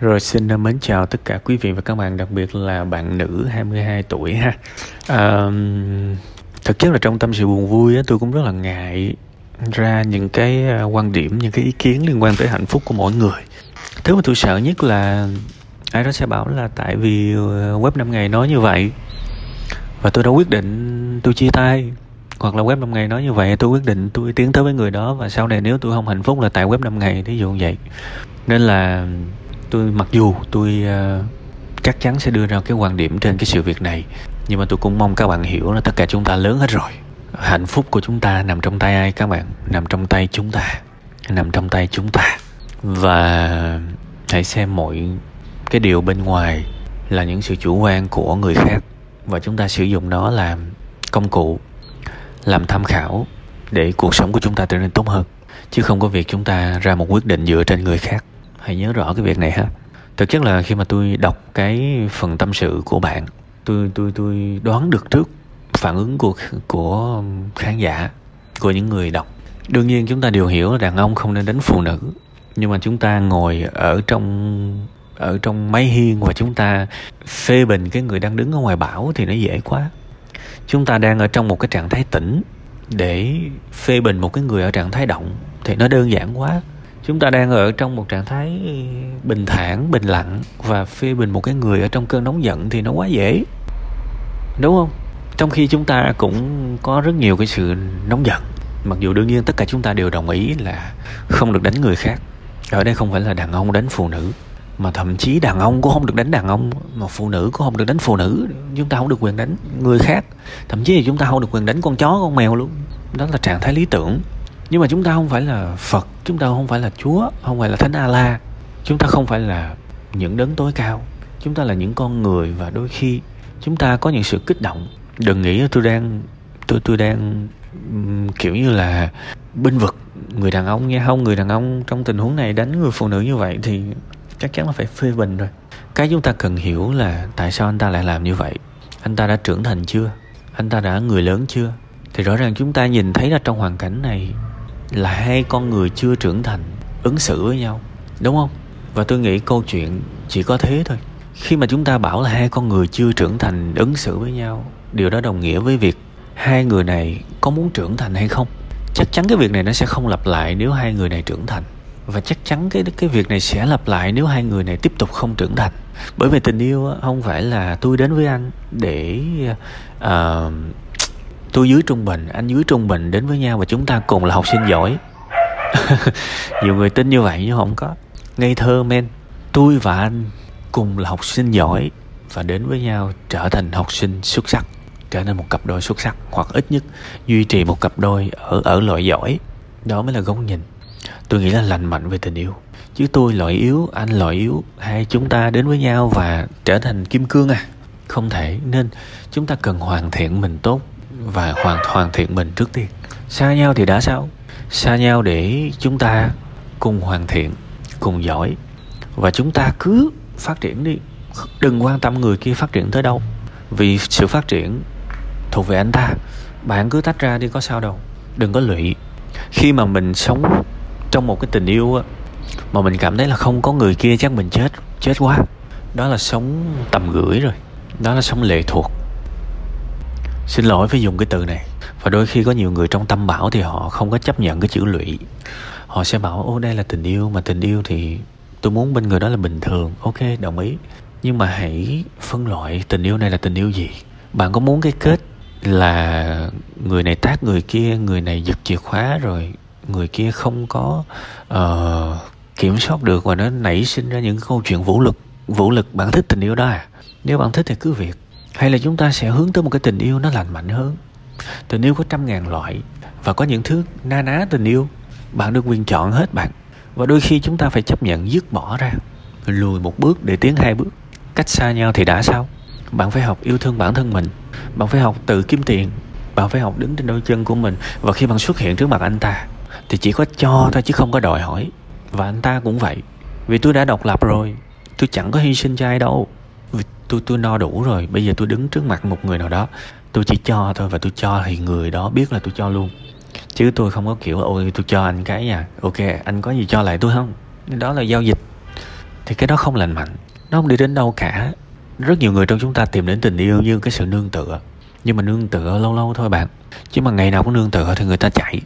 Rồi xin mến chào tất cả quý vị và các bạn, đặc biệt là bạn nữ 22 tuổi ha. À, thực chất là trong tâm sự buồn vui á, tôi cũng rất là ngại ra những cái ờ, quan điểm, những cái ý kiến liên quan tới hạnh phúc của mỗi người. Thứ mà tôi sợ nhất là ai đó sẽ bảo là tại vì ờ, web 5 ngày nói như vậy và tôi đã quyết định tôi chia tay hoặc là web 5 ngày nói như vậy tôi quyết định tôi tiến tới với người đó và sau này nếu tôi không hạnh phúc là tại web 5 ngày thí dụ như vậy nên là tôi mặc dù tôi uh, chắc chắn sẽ đưa ra cái quan điểm trên cái sự việc này nhưng mà tôi cũng mong các bạn hiểu là tất cả chúng ta lớn hết rồi. Hạnh phúc của chúng ta nằm trong tay ai các bạn? Nằm trong tay chúng ta. Nằm trong tay chúng ta. Và hãy xem mọi cái điều bên ngoài là những sự chủ quan của người khác. Và chúng ta sử dụng nó làm công cụ làm tham khảo để cuộc sống của chúng ta trở nên tốt hơn. Chứ không có việc chúng ta ra một quyết định dựa trên người khác hãy nhớ rõ cái việc này ha. Thực chất là khi mà tôi đọc cái phần tâm sự của bạn, tôi tôi tôi đoán được trước phản ứng của của khán giả, của những người đọc. Đương nhiên chúng ta đều hiểu là đàn ông không nên đánh phụ nữ, nhưng mà chúng ta ngồi ở trong ở trong máy hiên và chúng ta phê bình cái người đang đứng ở ngoài bão thì nó dễ quá. Chúng ta đang ở trong một cái trạng thái tĩnh để phê bình một cái người ở trạng thái động thì nó đơn giản quá chúng ta đang ở trong một trạng thái bình thản, bình lặng và phê bình một cái người ở trong cơn nóng giận thì nó quá dễ. Đúng không? Trong khi chúng ta cũng có rất nhiều cái sự nóng giận. Mặc dù đương nhiên tất cả chúng ta đều đồng ý là không được đánh người khác. Ở đây không phải là đàn ông đánh phụ nữ, mà thậm chí đàn ông cũng không được đánh đàn ông, mà phụ nữ cũng không được đánh phụ nữ. Chúng ta không được quyền đánh người khác. Thậm chí là chúng ta không được quyền đánh con chó, con mèo luôn. Đó là trạng thái lý tưởng nhưng mà chúng ta không phải là phật, chúng ta không phải là chúa, không phải là thánh a la chúng ta không phải là những đấng tối cao. Chúng ta là những con người và đôi khi chúng ta có những sự kích động. Đừng nghĩ tôi đang, tôi tôi đang kiểu như là binh vực người đàn ông nha. Không, người đàn ông trong tình huống này đánh người phụ nữ như vậy thì chắc chắn là phải phê bình rồi. Cái chúng ta cần hiểu là tại sao anh ta lại làm như vậy? Anh ta đã trưởng thành chưa? Anh ta đã người lớn chưa? Thì rõ ràng chúng ta nhìn thấy là trong hoàn cảnh này là hai con người chưa trưởng thành ứng xử với nhau đúng không? Và tôi nghĩ câu chuyện chỉ có thế thôi. Khi mà chúng ta bảo là hai con người chưa trưởng thành ứng xử với nhau điều đó đồng nghĩa với việc hai người này có muốn trưởng thành hay không? Chắc chắn cái việc này nó sẽ không lặp lại nếu hai người này trưởng thành. Và chắc chắn cái cái việc này sẽ lặp lại nếu hai người này tiếp tục không trưởng thành. Bởi vì tình yêu không phải là tôi đến với anh để uh, tôi dưới trung bình, anh dưới trung bình đến với nhau và chúng ta cùng là học sinh giỏi. Nhiều người tin như vậy nhưng không có. Ngây thơ men. Tôi và anh cùng là học sinh giỏi và đến với nhau trở thành học sinh xuất sắc, trở nên một cặp đôi xuất sắc, hoặc ít nhất duy trì một cặp đôi ở ở loại giỏi. Đó mới là góc nhìn. Tôi nghĩ là lành mạnh về tình yêu. Chứ tôi loại yếu, anh loại yếu. Hai chúng ta đến với nhau và trở thành kim cương à. Không thể. Nên chúng ta cần hoàn thiện mình tốt và hoàn hoàn thiện mình trước tiên. Xa nhau thì đã sao? Xa nhau để chúng ta cùng hoàn thiện cùng giỏi. Và chúng ta cứ phát triển đi. Đừng quan tâm người kia phát triển tới đâu. Vì sự phát triển thuộc về anh ta. Bạn cứ tách ra đi có sao đâu. Đừng có lụy. Khi mà mình sống trong một cái tình yêu á mà mình cảm thấy là không có người kia chắc mình chết chết quá. Đó là sống tầm gửi rồi. Đó là sống lệ thuộc xin lỗi phải dùng cái từ này. Và đôi khi có nhiều người trong tâm bảo thì họ không có chấp nhận cái chữ lụy. Họ sẽ bảo ô đây là tình yêu mà tình yêu thì tôi muốn bên người đó là bình thường. Ok đồng ý. Nhưng mà hãy phân loại tình yêu này là tình yêu gì? Bạn có muốn cái kết là người này tác người kia người này giật chìa khóa rồi người kia không có uh, kiểm soát được và nó nảy sinh ra những câu chuyện vũ lực vũ lực. Bạn thích tình yêu đó à? Nếu bạn thích thì cứ việc hay là chúng ta sẽ hướng tới một cái tình yêu nó lành mạnh hơn? Tình yêu có trăm ngàn loại và có những thứ na ná tình yêu. Bạn được quyền chọn hết bạn. Và đôi khi chúng ta phải chấp nhận dứt bỏ ra, lùi một bước để tiến hai bước. Cách xa nhau thì đã sao? Bạn phải học yêu thương bản thân mình. Bạn phải học tự kiếm tiền. Bạn phải học đứng trên đôi chân của mình. Và khi bạn xuất hiện trước mặt anh ta, thì chỉ có cho thôi chứ không có đòi hỏi. Và anh ta cũng vậy. Vì tôi đã độc lập rồi. Tôi chẳng có hy sinh cho ai đâu tôi tôi no đủ rồi. Bây giờ tôi đứng trước mặt một người nào đó. Tôi chỉ cho thôi và tôi cho thì người đó biết là tôi cho luôn. Chứ tôi không có kiểu, ôi, tôi cho anh cái nha. Ok, anh có gì cho lại tôi không? Đó là giao dịch. Thì cái đó không lành mạnh. Nó không đi đến đâu cả. Rất nhiều người trong chúng ta tìm đến tình yêu như cái sự nương tựa. Nhưng mà nương tựa lâu lâu thôi bạn. Chứ mà ngày nào cũng nương tựa thì người ta chạy.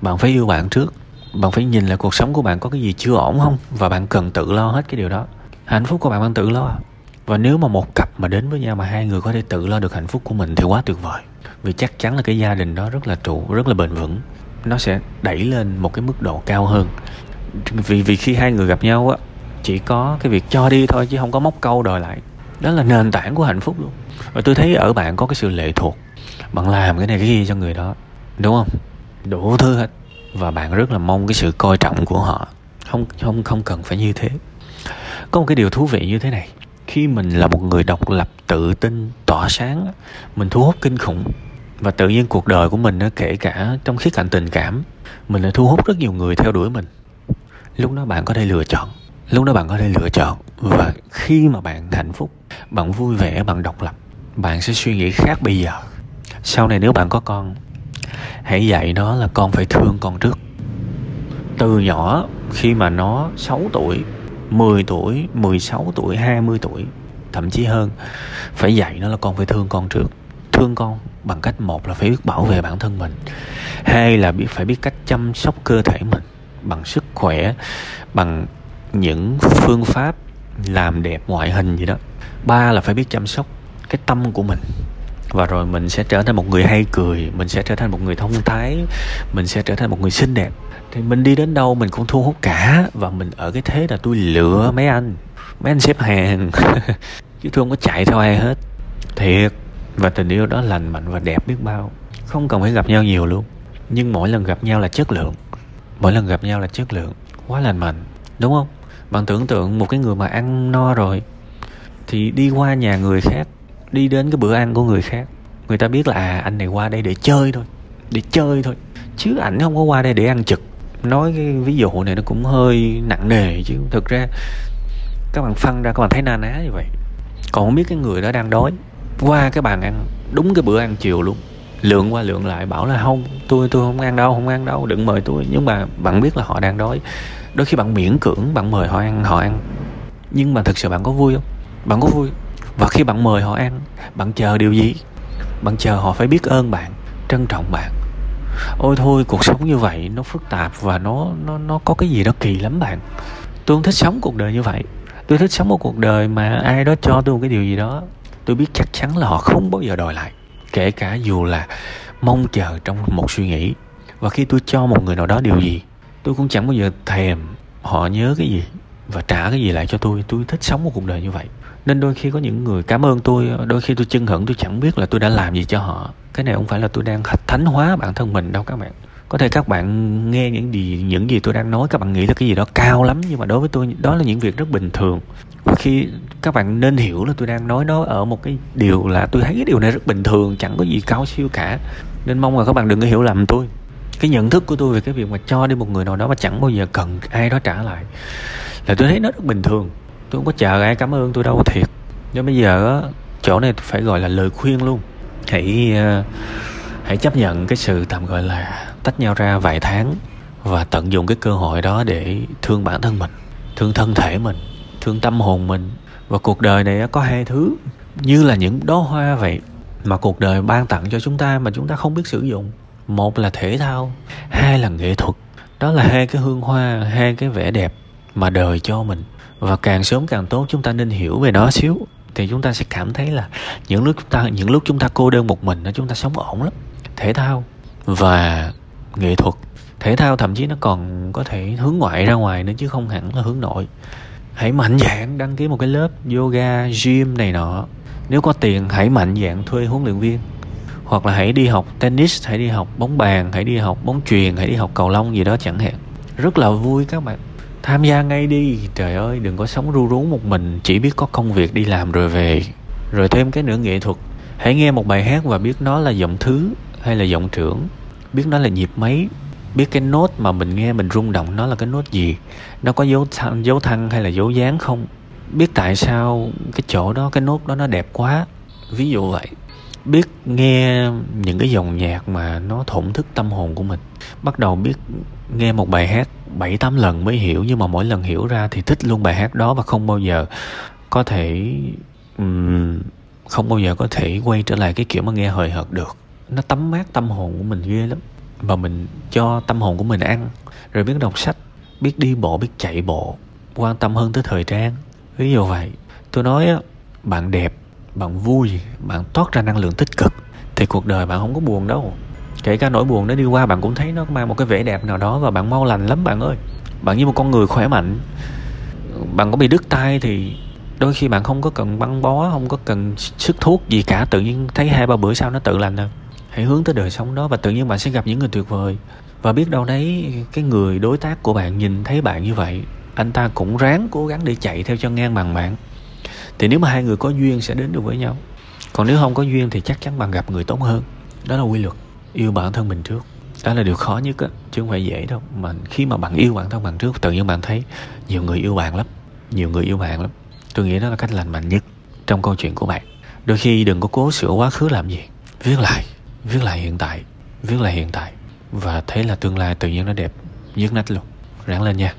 Bạn phải yêu bạn trước. Bạn phải nhìn là cuộc sống của bạn có cái gì chưa ổn không? Và bạn cần tự lo hết cái điều đó. Hạnh phúc của bạn bạn tự lo và nếu mà một cặp mà đến với nhau mà hai người có thể tự lo được hạnh phúc của mình thì quá tuyệt vời. Vì chắc chắn là cái gia đình đó rất là trụ, rất là bền vững. Nó sẽ đẩy lên một cái mức độ cao hơn. Vì vì khi hai người gặp nhau á, chỉ có cái việc cho đi thôi chứ không có móc câu đòi lại. Đó là nền tảng của hạnh phúc luôn. Và tôi thấy ở bạn có cái sự lệ thuộc. Bạn làm cái này cái gì cho người đó. Đúng không? Đủ thứ hết. Và bạn rất là mong cái sự coi trọng của họ. Không không không cần phải như thế. Có một cái điều thú vị như thế này khi mình là một người độc lập, tự tin, tỏa sáng, mình thu hút kinh khủng. Và tự nhiên cuộc đời của mình kể cả trong khía cạnh tình cảm, mình đã thu hút rất nhiều người theo đuổi mình. Lúc đó bạn có thể lựa chọn. Lúc đó bạn có thể lựa chọn. Và khi mà bạn hạnh phúc, bạn vui vẻ, bạn độc lập, bạn sẽ suy nghĩ khác bây giờ. Sau này nếu bạn có con, hãy dạy nó là con phải thương con trước. Từ nhỏ, khi mà nó 6 tuổi 10 tuổi 16 tuổi 20 tuổi, thậm chí hơn. Phải dạy nó là con phải thương con trước. Thương con bằng cách một là phải biết bảo vệ bản thân mình, hai là biết, phải biết cách chăm sóc cơ thể mình bằng sức khỏe, bằng những phương pháp làm đẹp ngoại hình gì đó. Ba là phải biết chăm sóc cái tâm của mình và rồi mình sẽ trở thành một người hay cười, mình sẽ trở thành một người thông thái, mình sẽ trở thành một người xinh đẹp. Thì mình đi đến đâu mình cũng thu hút cả, và mình ở cái thế là tôi lựa mấy anh mấy anh xếp hàng. Chứ tôi không có chạy theo ai hết. Thiệt, và tình yêu đó lành mạnh và đẹp biết bao. Không cần phải gặp nhau nhiều luôn. Nhưng mỗi lần gặp nhau là chất lượng. Mỗi lần gặp nhau là chất lượng. Quá lành mạnh, đúng không? Bạn tưởng tượng một cái người mà ăn no rồi, thì đi qua nhà người khác đi đến cái bữa ăn của người khác. Người ta biết là à anh này qua đây để chơi thôi, để chơi thôi. Chứ ảnh không có qua đây để ăn trực. Nói cái ví dụ này nó cũng hơi nặng nề chứ. Thực ra, các bạn phân ra, các bạn thấy na ná như vậy. Còn không biết cái người đó đang đói. Qua cái bàn ăn, đúng cái bữa ăn chiều luôn. Lượng qua lượng lại, bảo là không, tôi tôi không ăn đâu, không ăn đâu, đừng mời tôi. Nhưng mà bạn biết là họ đang đói. Đôi khi bạn miễn cưỡng, bạn mời họ ăn họ ăn. Nhưng mà thực sự bạn có vui không? Bạn có vui? Và khi bạn mời họ ăn, bạn chờ điều gì? Bạn chờ họ phải biết ơn bạn, trân trọng bạn. Ôi thôi, cuộc sống như vậy nó phức tạp và nó nó nó có cái gì đó kỳ lắm bạn. Tôi không thích sống cuộc đời như vậy. Tôi thích sống một cuộc đời mà ai đó cho tôi một cái điều gì đó, tôi biết chắc chắn là họ không bao giờ đòi lại. Kể cả dù là mong chờ trong một suy nghĩ. Và khi tôi cho một người nào đó điều gì, tôi cũng chẳng bao giờ thèm họ nhớ cái gì và trả cái gì lại cho tôi. Tôi thích sống một cuộc đời như vậy nên đôi khi có những người cảm ơn tôi, đôi khi tôi chân hận tôi chẳng biết là tôi đã làm gì cho họ. Cái này không phải là tôi đang thánh hóa bản thân mình đâu các bạn. Có thể các bạn nghe những gì những gì tôi đang nói, các bạn nghĩ là cái gì đó cao lắm, nhưng mà đối với tôi, đó là những việc rất bình thường. Khi các bạn nên hiểu là tôi đang nói nó ở một cái điều là tôi thấy cái điều này rất bình thường, chẳng có gì cao siêu cả. Nên mong là các bạn đừng có hiểu lầm tôi. Cái nhận thức của tôi về cái việc mà cho đi một người nào đó mà chẳng bao giờ cần ai đó trả lại là tôi thấy nó rất bình thường tôi không có chờ ai cảm ơn tôi đâu thiệt. Nhưng bây giờ á chỗ này phải gọi là lời khuyên luôn. Hãy uh, hãy chấp nhận cái sự tạm gọi là tách nhau ra vài tháng và tận dụng cái cơ hội đó để thương bản thân mình thương thân thể mình thương tâm hồn mình. Và cuộc đời này có hai thứ như là những đóa hoa vậy mà cuộc đời ban tặng cho chúng ta mà chúng ta không biết sử dụng. Một là thể thao hai là nghệ thuật. Đó là hai cái hương hoa hai cái vẻ đẹp mà đời cho mình và càng sớm càng tốt, chúng ta nên hiểu về nó xíu. Thì chúng ta sẽ cảm thấy là những lúc chúng ta, những lúc chúng ta cô đơn một mình chúng ta sống ổn lắm. Thể thao và nghệ thuật. Thể thao thậm chí nó còn có thể hướng ngoại ra ngoài nữa chứ không hẳn là hướng nội. Hãy mạnh dạn đăng ký một cái lớp yoga, gym này nọ. Nếu có tiền, hãy mạnh dạn thuê huấn luyện viên. Hoặc là hãy đi học tennis, hãy đi học bóng bàn, hãy đi học bóng truyền hãy đi học cầu lông gì đó chẳng hạn. Rất là vui các bạn tham gia ngay đi. Trời ơi đừng có sống ru rú một mình. Chỉ biết có công việc đi làm rồi về. Rồi thêm cái nữa nghệ thuật. Hãy nghe một bài hát và biết nó là giọng thứ hay là giọng trưởng. Biết nó là nhịp mấy biết cái nốt mà mình nghe mình rung động nó là cái nốt gì. Nó có dấu thăng, dấu thăng hay là dấu dáng không? Biết tại sao cái chỗ đó cái nốt đó nó đẹp quá? Ví dụ vậy. Biết nghe những cái dòng nhạc mà nó thổn thức tâm hồn của mình. Bắt đầu biết nghe một bài hát bảy tám lần mới hiểu nhưng mà mỗi lần hiểu ra thì thích luôn bài hát đó và không bao giờ có thể um, không bao giờ có thể quay trở lại cái kiểu mà nghe hời hợt được. Nó tắm mát tâm hồn của mình ghê lắm. Và mình cho tâm hồn của mình ăn rồi biết đọc sách biết đi bộ biết chạy bộ quan tâm hơn tới thời trang. Ví dụ vậy. Tôi nói á bạn đẹp bạn vui bạn toát ra năng lượng tích cực thì cuộc đời bạn không có buồn đâu kể cả nỗi buồn nó đi qua, bạn cũng thấy nó mang một cái vẻ đẹp nào đó và bạn mau lành lắm bạn ơi. Bạn như một con người khỏe mạnh. Bạn có bị đứt tay thì đôi khi bạn không có cần băng bó, không có cần sức thuốc gì cả, tự nhiên thấy hai ba bữa sau nó tự lành thôi hãy hướng tới đời sống đó và tự nhiên bạn sẽ gặp những người tuyệt vời. Và biết đâu đấy, cái người đối tác của bạn nhìn thấy bạn như vậy, anh ta cũng ráng cố gắng để chạy theo cho ngang bằng bạn. Thì nếu mà hai người có duyên sẽ đến được với nhau. Còn nếu không có duyên thì chắc chắn bạn gặp người tốt hơn. Đó là quy luật yêu bản thân mình trước. Đó là điều khó nhất á, chứ không phải dễ đâu. Mà khi mà bạn yêu bản thân bạn trước, tự nhiên bạn thấy nhiều người yêu bạn lắm, nhiều người yêu bạn lắm. Tôi nghĩ đó là cách lành mạnh nhất trong câu chuyện của bạn. Đôi khi đừng có cố sửa quá khứ làm gì. Viết lại viết lại hiện tại, viết lại hiện tại. Và thấy là tương lai tự nhiên nó đẹp nhất nách luôn. Ráng lên nha.